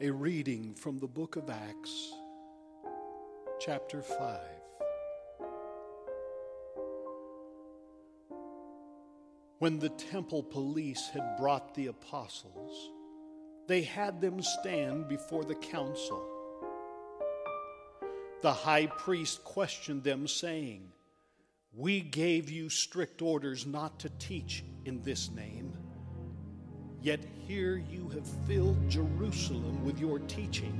A reading from the book of Acts, chapter 5. When the temple police had brought the apostles, they had them stand before the council. The high priest questioned them, saying, We gave you strict orders not to teach in this name. Yet here you have filled Jerusalem with your teaching,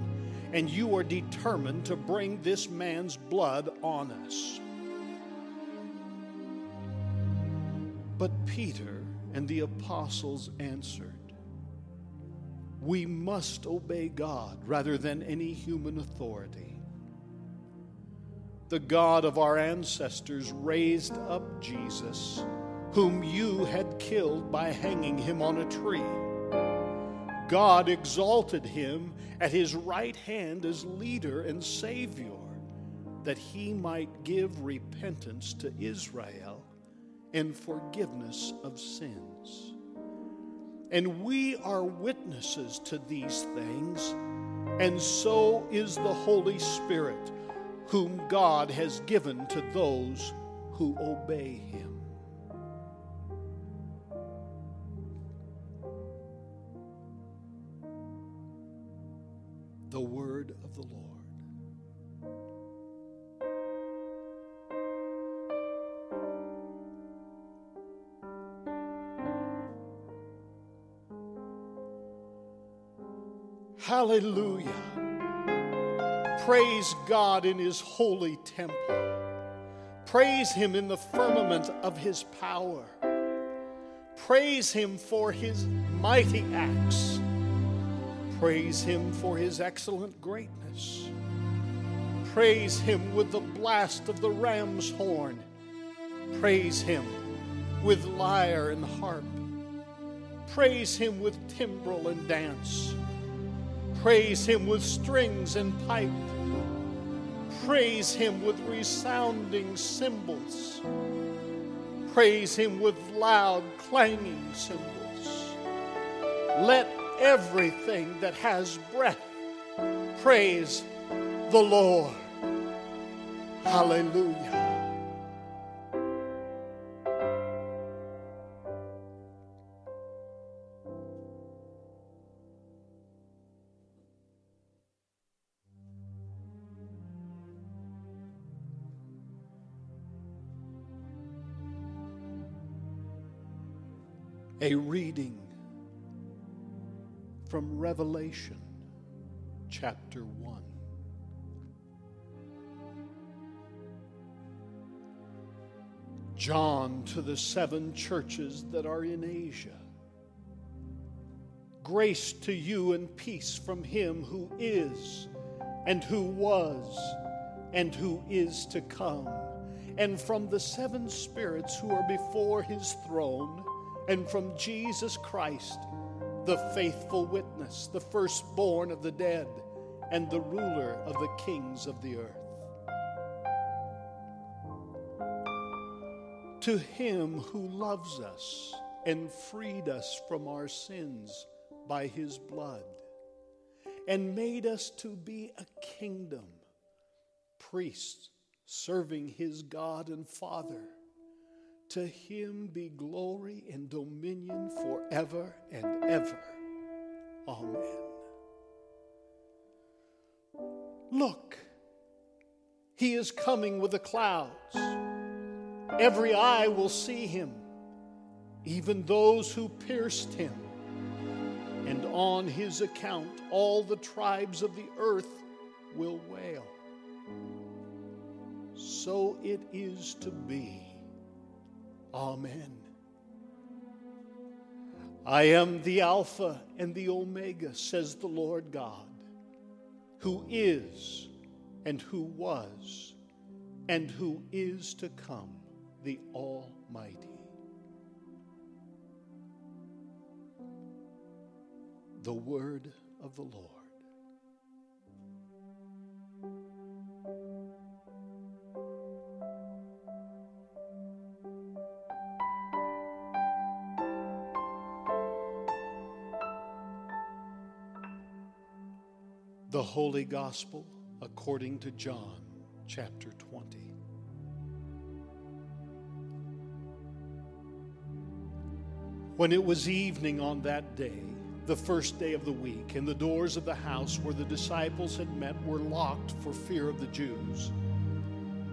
and you are determined to bring this man's blood on us. But Peter and the apostles answered, We must obey God rather than any human authority. The God of our ancestors raised up Jesus, whom you had killed by hanging him on a tree. God exalted him at his right hand as leader and Savior, that he might give repentance to Israel and forgiveness of sins. And we are witnesses to these things, and so is the Holy Spirit, whom God has given to those who obey him. The word of the Lord. Hallelujah. Praise God in his holy temple. Praise him in the firmament of his power. Praise him for his mighty acts. Praise him for his excellent greatness. Praise him with the blast of the ram's horn. Praise him with lyre and harp. Praise him with timbrel and dance. Praise him with strings and pipe. Praise him with resounding cymbals. Praise him with loud clanging cymbals. Let everything that has breath praise the Lord. Hallelujah. A reading from Revelation chapter 1. John to the seven churches that are in Asia. Grace to you and peace from him who is, and who was, and who is to come, and from the seven spirits who are before his throne, and from Jesus Christ the faithful witness, the firstborn of the dead, and the ruler of the kings of the earth. To him who loves us and freed us from our sins by his blood, and made us to be a kingdom, priests serving his God and Father. To him be glory and dominion forever and ever. Amen. Look, he is coming with the clouds. Every eye will see him, even those who pierced him, And on his account all the tribes of the earth will wail. So it is to be. Amen. I am the Alpha and the Omega, says the Lord God, who is and who was and who is to come, the Almighty. The word of the Lord. The Holy Gospel according to John chapter 20. When it was evening on that day, the first day of the week, and the doors of the house where the disciples had met were locked for fear of the Jews,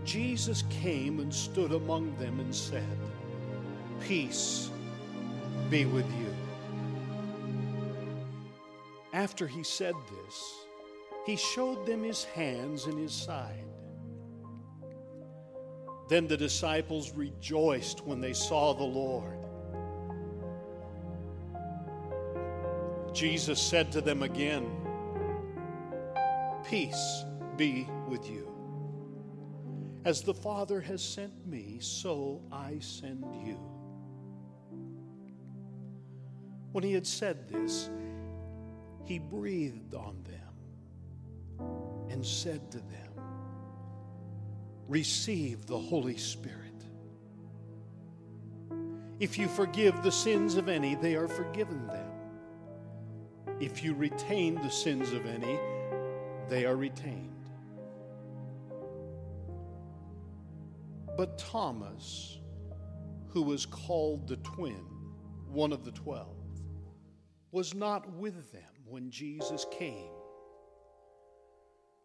Jesus came and stood among them and said, Peace be with you. After he said this, he showed them his hands and his side. Then the disciples rejoiced when they saw the Lord. Jesus said to them again, Peace be with you. As the Father has sent me, so I send you. When he had said this, he breathed on them and said to them, Receive the Holy Spirit. If you forgive the sins of any, they are forgiven them. If you retain the sins of any, they are retained. But Thomas, who was called the twin, one of the twelve, was not with them when Jesus came.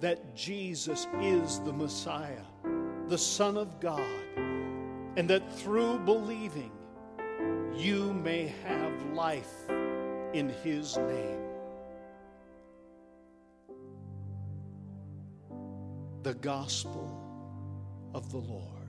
that Jesus is the Messiah, the Son of God, and that through believing, you may have life in His name. The Gospel of the Lord.